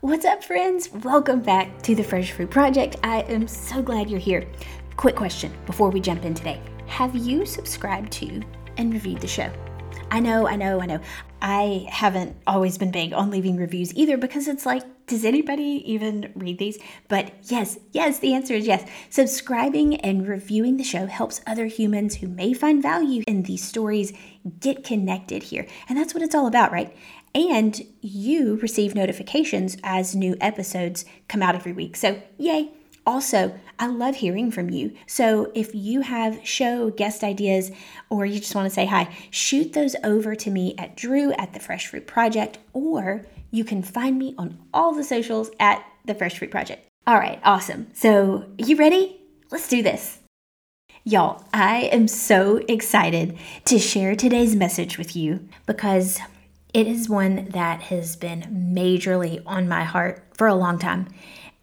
What's up, friends? Welcome back to the Fresh Fruit Project. I am so glad you're here. Quick question before we jump in today Have you subscribed to and reviewed the show? I know, I know, I know. I haven't always been big on leaving reviews either because it's like, does anybody even read these? But yes, yes, the answer is yes. Subscribing and reviewing the show helps other humans who may find value in these stories get connected here. And that's what it's all about, right? And you receive notifications as new episodes come out every week. So, yay! Also, I love hearing from you. So if you have show guest ideas or you just want to say hi, shoot those over to me at Drew at the Fresh Fruit Project, or you can find me on all the socials at the Fresh Fruit Project. All right, awesome. So you ready? Let's do this. Y'all, I am so excited to share today's message with you because it is one that has been majorly on my heart for a long time.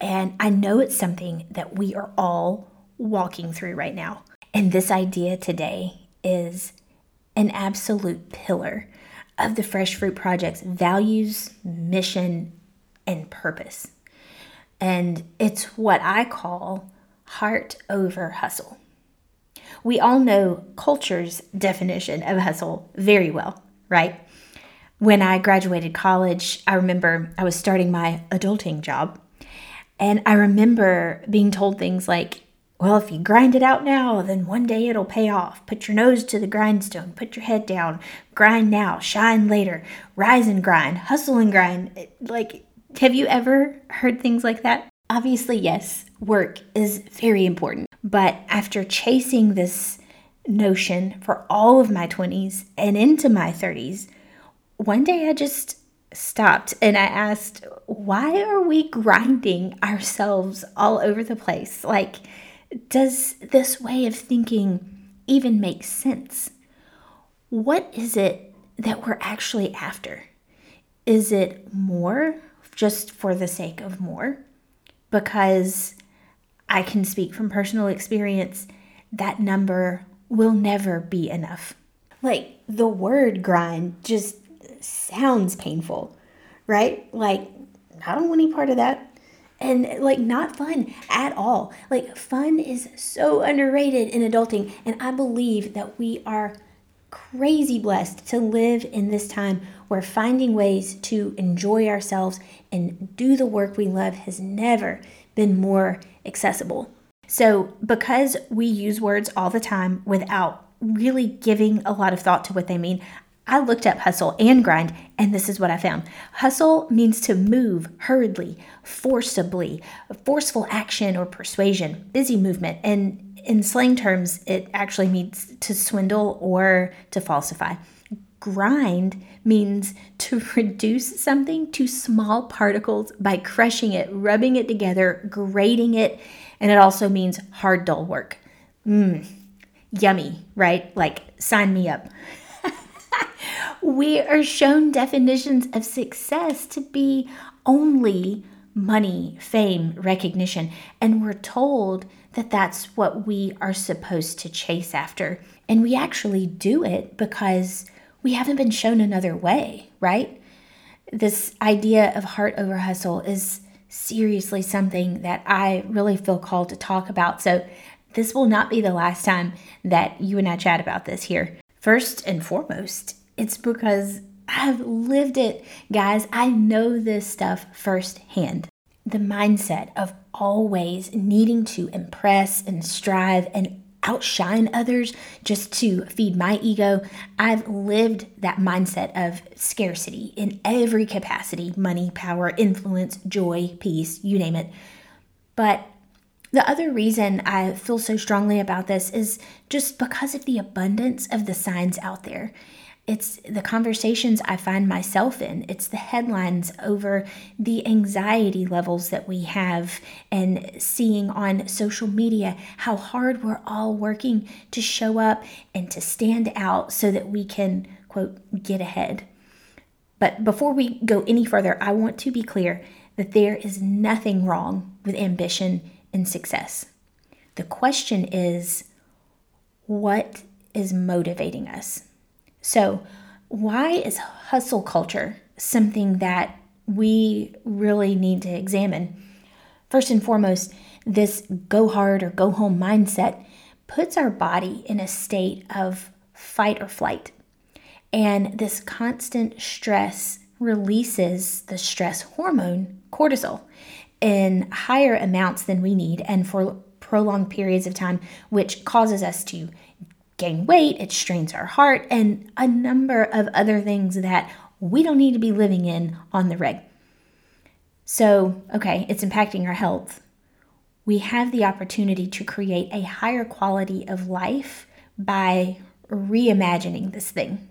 And I know it's something that we are all walking through right now. And this idea today is an absolute pillar of the Fresh Fruit Project's values, mission, and purpose. And it's what I call heart over hustle. We all know culture's definition of hustle very well, right? When I graduated college, I remember I was starting my adulting job and I remember being told things like, well, if you grind it out now, then one day it'll pay off. Put your nose to the grindstone, put your head down, grind now, shine later, rise and grind, hustle and grind. Like, have you ever heard things like that? Obviously, yes, work is very important. But after chasing this notion for all of my 20s and into my 30s, one day I just stopped and I asked, why are we grinding ourselves all over the place? Like, does this way of thinking even make sense? What is it that we're actually after? Is it more just for the sake of more? Because I can speak from personal experience, that number will never be enough. Like the word grind just sounds painful, right? Like, I don't want any part of that. And like, not fun at all. Like, fun is so underrated in adulting. And I believe that we are crazy blessed to live in this time where finding ways to enjoy ourselves and do the work we love has never been more accessible. So, because we use words all the time without really giving a lot of thought to what they mean, I looked up hustle and grind, and this is what I found. Hustle means to move hurriedly, forcibly, forceful action or persuasion, busy movement. And in slang terms, it actually means to swindle or to falsify. Grind means to reduce something to small particles by crushing it, rubbing it together, grating it, and it also means hard, dull work. Mmm, yummy, right? Like, sign me up we are shown definitions of success to be only money, fame, recognition, and we're told that that's what we are supposed to chase after. And we actually do it because we haven't been shown another way, right? This idea of heart over hustle is seriously something that I really feel called to talk about. So, this will not be the last time that you and I chat about this here. First and foremost, it's because I've lived it, guys. I know this stuff firsthand. The mindset of always needing to impress and strive and outshine others just to feed my ego. I've lived that mindset of scarcity in every capacity money, power, influence, joy, peace, you name it. But the other reason I feel so strongly about this is just because of the abundance of the signs out there. It's the conversations I find myself in. It's the headlines over the anxiety levels that we have and seeing on social media how hard we're all working to show up and to stand out so that we can, quote, get ahead. But before we go any further, I want to be clear that there is nothing wrong with ambition and success. The question is, what is motivating us? So, why is hustle culture something that we really need to examine. First and foremost, this go hard or go home mindset puts our body in a state of fight or flight. And this constant stress releases the stress hormone, cortisol, in higher amounts than we need and for prolonged periods of time, which causes us to gain weight, it strains our heart, and a number of other things that we don't need to be living in on the reg. So, okay, it's impacting our health. We have the opportunity to create a higher quality of life by reimagining this thing.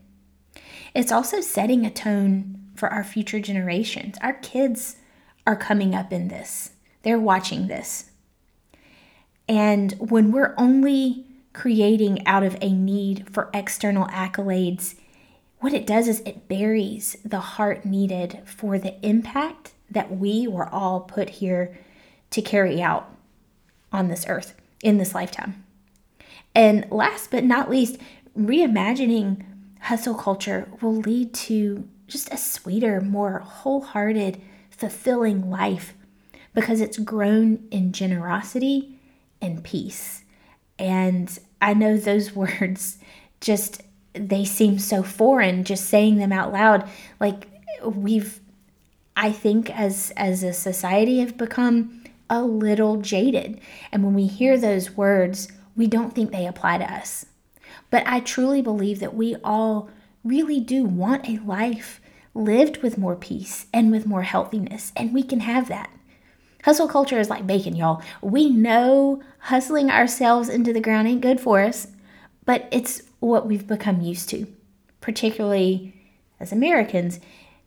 It's also setting a tone for our future generations. Our kids are coming up in this, they're watching this. And when we're only creating out of a need for external accolades, what it does is it buries the heart needed for the impact that we were all put here to carry out on this earth in this lifetime. And last but not least, reimagining hustle culture will lead to just a sweeter, more wholehearted, fulfilling life because it's grown in generosity and peace. And I know those words just they seem so foreign just saying them out loud like we've I think as as a society have become a little jaded. And when we hear those words, we don't think they apply to us. But I truly believe that we all really do want a life lived with more peace and with more healthiness, and we can have that. Hustle culture is like bacon, y'all. We know hustling ourselves into the ground ain't good for us, but it's what we've become used to, particularly as Americans.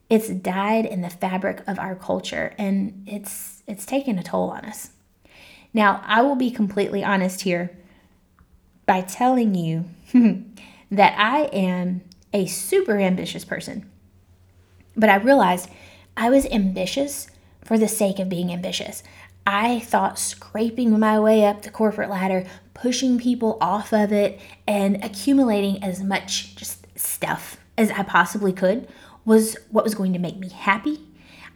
It's dyed in the fabric of our culture and it's it's taken a toll on us. Now, I will be completely honest here by telling you that I am a super ambitious person. But I realized I was ambitious for the sake of being ambitious. I thought scraping my way up the corporate ladder, pushing people off of it, and accumulating as much just stuff as I possibly could was what was going to make me happy.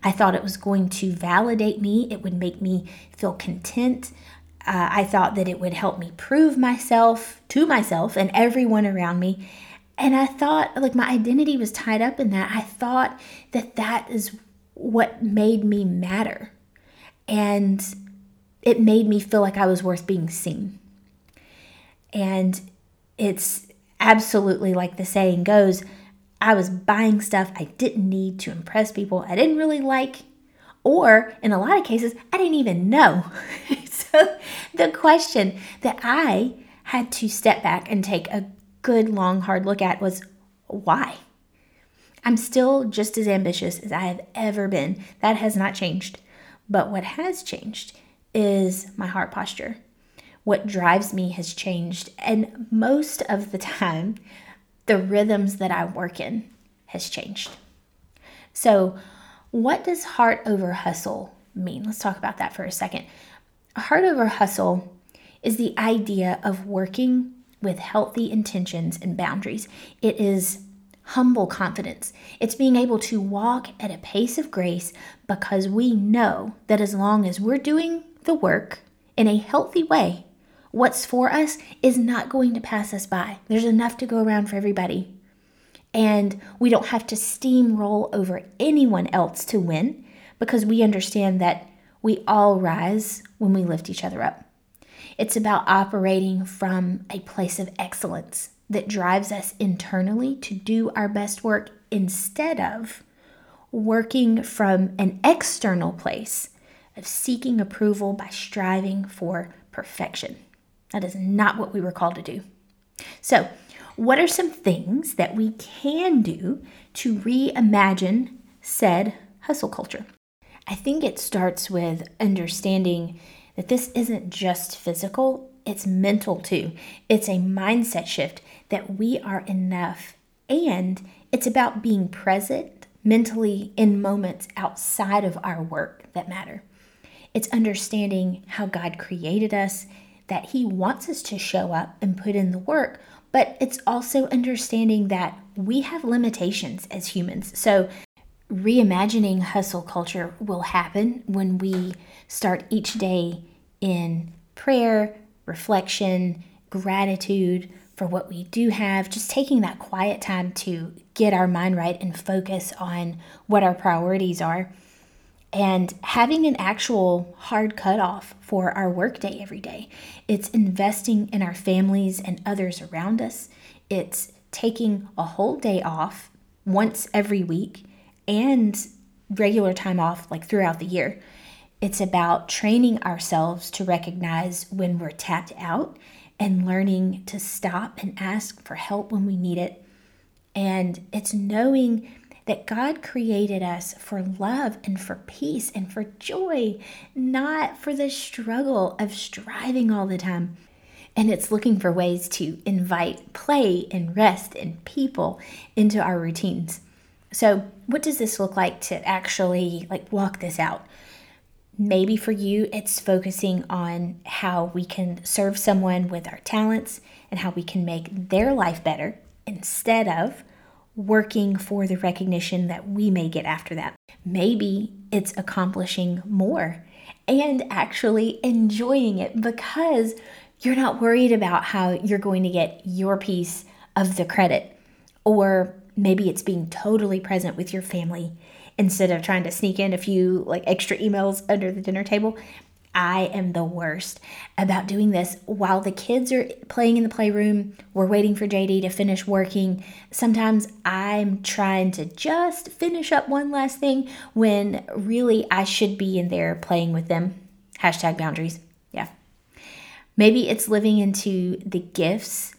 I thought it was going to validate me, it would make me feel content. Uh, I thought that it would help me prove myself to myself and everyone around me. And I thought, like, my identity was tied up in that. I thought that that is what made me matter. And it made me feel like I was worth being seen. And it's absolutely like the saying goes I was buying stuff I didn't need to impress people I didn't really like, or in a lot of cases, I didn't even know. so the question that I had to step back and take a good, long, hard look at was why? I'm still just as ambitious as I have ever been. That has not changed. But what has changed is my heart posture. What drives me has changed. And most of the time, the rhythms that I work in has changed. So, what does heart over hustle mean? Let's talk about that for a second. Heart over hustle is the idea of working with healthy intentions and boundaries. It is humble confidence. It's being able to walk at a pace of grace because we know that as long as we're doing the work in a healthy way, what's for us is not going to pass us by. There's enough to go around for everybody. And we don't have to steamroll over anyone else to win because we understand that we all rise when we lift each other up. It's about operating from a place of excellence that drives us internally to do our best work instead of working from an external place of seeking approval by striving for perfection. That is not what we were called to do. So, what are some things that we can do to reimagine said hustle culture? I think it starts with understanding that this isn't just physical, it's mental too. It's a mindset shift that we are enough and it's about being present mentally in moments outside of our work that matter. It's understanding how God created us that He wants us to show up and put in the work, but it's also understanding that we have limitations as humans. So reimagining hustle culture will happen when we start each day in prayer, reflection, gratitude for what we do have, just taking that quiet time to get our mind right and focus on what our priorities are, and having an actual hard cutoff for our workday every day. It's investing in our families and others around us. It's taking a whole day off once every week and regular time off like throughout the year. It's about training ourselves to recognize when we're tapped out and learning to stop and ask for help when we need it. And it's knowing that God created us for love and for peace and for joy, not for the struggle of striving all the time. And it's looking for ways to invite play and rest and people into our routines. So, what does this look like to actually like walk this out? Maybe for you, it's focusing on how we can serve someone with our talents and how we can make their life better instead of working for the recognition that we may get after that. Maybe it's accomplishing more and actually enjoying it because you're not worried about how you're going to get your piece of the credit. Or maybe it's being totally present with your family instead of trying to sneak in a few like extra emails under the dinner table. I am the worst about doing this while the kids are playing in the playroom. We're waiting for JD to finish working. Sometimes I'm trying to just finish up one last thing when really I should be in there playing with them. Hashtag boundaries. Yeah. Maybe it's living into the gifts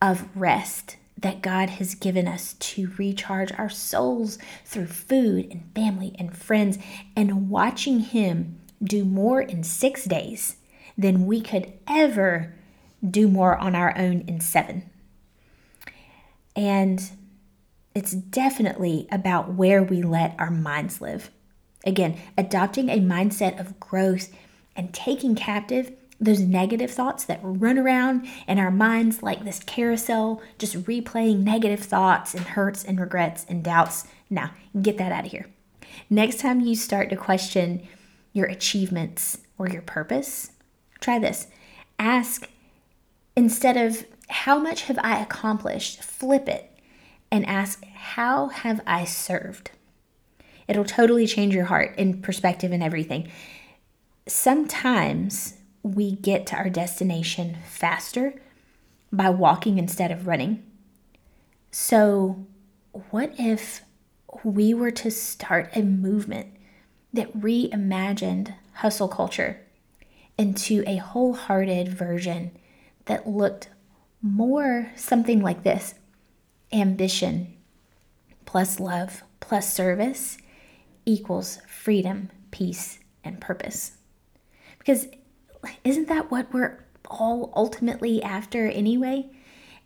of rest that God has given us to recharge our souls through food and family and friends and watching Him do more in six days than we could ever do more on our own in seven. And it's definitely about where we let our minds live. Again, adopting a mindset of growth and taking captive those negative thoughts that run around in our minds like this carousel, just replaying negative thoughts and hurts and regrets and doubts. Now, get that out of here. Next time you start to question your achievements or your purpose, try this. Ask instead of how much have I accomplished, flip it and ask how have I served? It'll totally change your heart and perspective and everything. Sometimes we get to our destination faster by walking instead of running. So, what if we were to start a movement that reimagined hustle culture into a wholehearted version that looked more something like this ambition plus love plus service equals freedom, peace, and purpose. Because isn't that what we're all ultimately after anyway?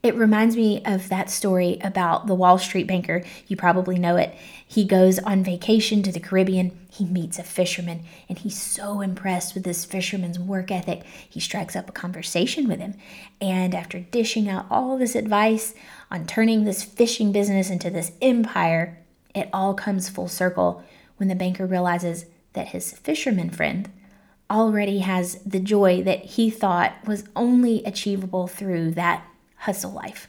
It reminds me of that story about the Wall Street banker. You probably know it. He goes on vacation to the Caribbean. He meets a fisherman, and he's so impressed with this fisherman's work ethic. He strikes up a conversation with him. And after dishing out all this advice on turning this fishing business into this empire, it all comes full circle when the banker realizes that his fisherman friend already has the joy that he thought was only achievable through that hustle life.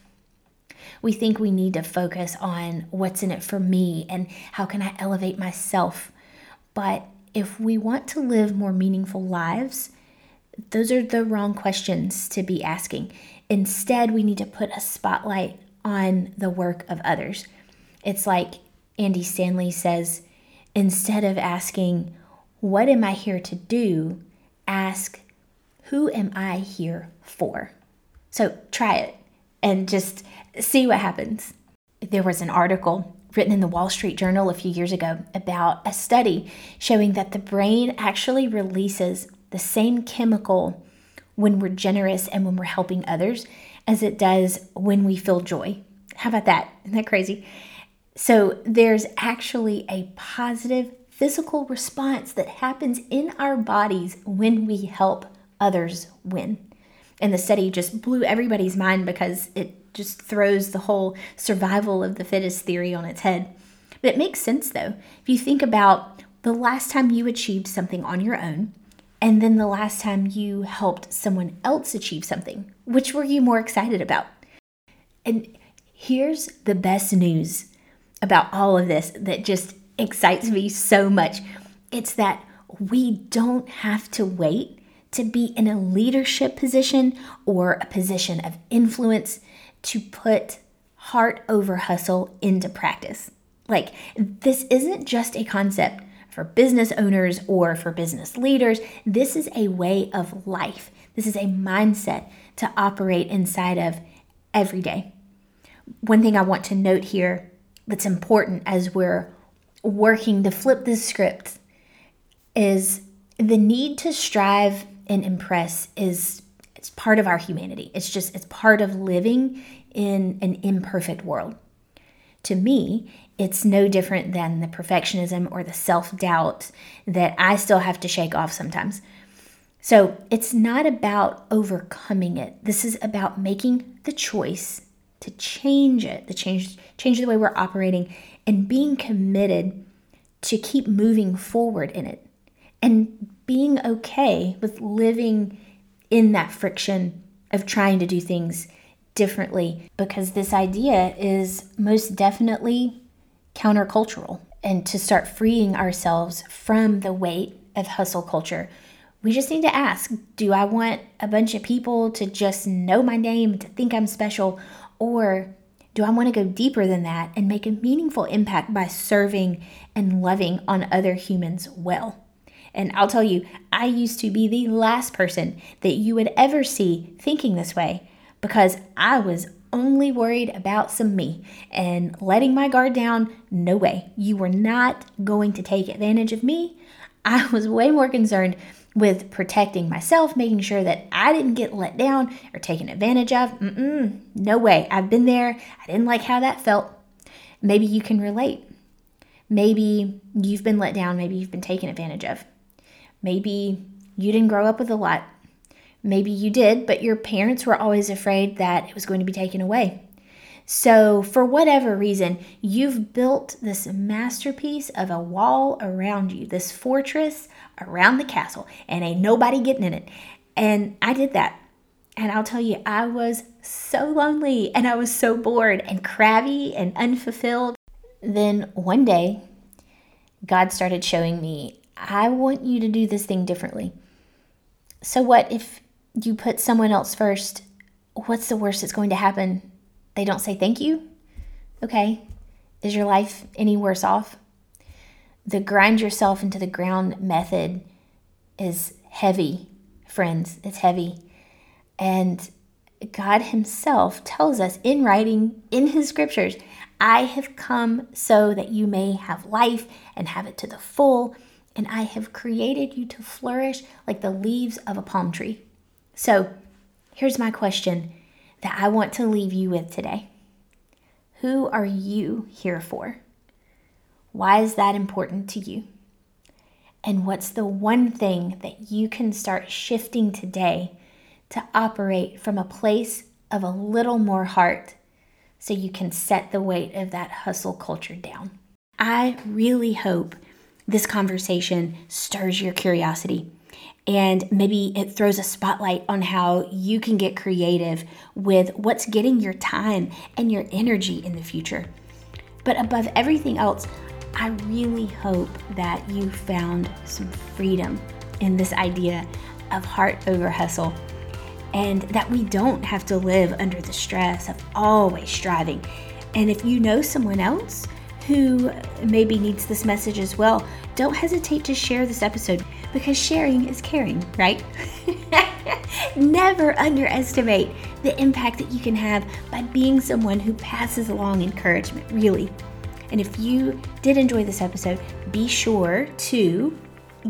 We think we need to focus on what's in it for me and how can I elevate myself. But if we want to live more meaningful lives, those are the wrong questions to be asking. Instead, we need to put a spotlight on the work of others. It's like Andy Stanley says instead of asking, What am I here to do? ask, Who am I here for? So try it and just see what happens. There was an article written in the Wall Street Journal a few years ago about a study showing that the brain actually releases the same chemical when we're generous and when we're helping others as it does when we feel joy. How about that? Isn't that crazy? So, there's actually a positive physical response that happens in our bodies when we help others win. And the study just blew everybody's mind because it just throws the whole survival of the fittest theory on its head. But it makes sense though. If you think about the last time you achieved something on your own, and then the last time you helped someone else achieve something, which were you more excited about? And here's the best news about all of this that just excites me so much it's that we don't have to wait to be in a leadership position or a position of influence to put heart over hustle into practice. Like, this isn't just a concept for business owners or for business leaders. This is a way of life. This is a mindset to operate inside of every day. One thing I want to note here that's important as we're working to flip this script is the need to strive and impress is it's part of our humanity. It's just it's part of living in an imperfect world. To me, it's no different than the perfectionism or the self-doubt that I still have to shake off sometimes. So, it's not about overcoming it. This is about making the choice to change it, to change change the way we're operating and being committed to keep moving forward in it and being okay with living in that friction of trying to do things differently because this idea is most definitely countercultural. And to start freeing ourselves from the weight of hustle culture, we just need to ask do I want a bunch of people to just know my name, to think I'm special, or do I want to go deeper than that and make a meaningful impact by serving and loving on other humans well? And I'll tell you, I used to be the last person that you would ever see thinking this way because I was only worried about some me and letting my guard down. No way. You were not going to take advantage of me. I was way more concerned with protecting myself, making sure that I didn't get let down or taken advantage of. Mm-mm, no way. I've been there. I didn't like how that felt. Maybe you can relate. Maybe you've been let down. Maybe you've been taken advantage of. Maybe you didn't grow up with a lot. Maybe you did, but your parents were always afraid that it was going to be taken away. So, for whatever reason, you've built this masterpiece of a wall around you, this fortress around the castle, and ain't nobody getting in it. And I did that. And I'll tell you, I was so lonely and I was so bored and crabby and unfulfilled. Then one day, God started showing me I want you to do this thing differently. So, what if you put someone else first? What's the worst that's going to happen? They don't say thank you? Okay. Is your life any worse off? The grind yourself into the ground method is heavy, friends. It's heavy. And God Himself tells us in writing in His scriptures, I have come so that you may have life and have it to the full and I have created you to flourish like the leaves of a palm tree. So, here's my question that I want to leave you with today Who are you here for? Why is that important to you? And what's the one thing that you can start shifting today to operate from a place of a little more heart so you can set the weight of that hustle culture down? I really hope this conversation stirs your curiosity and maybe it throws a spotlight on how you can get creative with what's getting your time and your energy in the future. But above everything else, I really hope that you found some freedom in this idea of heart over hustle and that we don't have to live under the stress of always striving. And if you know someone else who maybe needs this message as well, don't hesitate to share this episode because sharing is caring, right? Never underestimate the impact that you can have by being someone who passes along encouragement, really. And if you did enjoy this episode, be sure to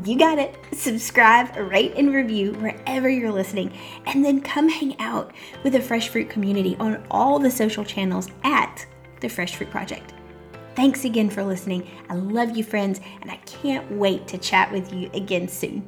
you got it. Subscribe, rate, and review wherever you're listening, and then come hang out with the Fresh Fruit community on all the social channels at the Fresh Fruit Project. Thanks again for listening. I love you, friends, and I can't wait to chat with you again soon.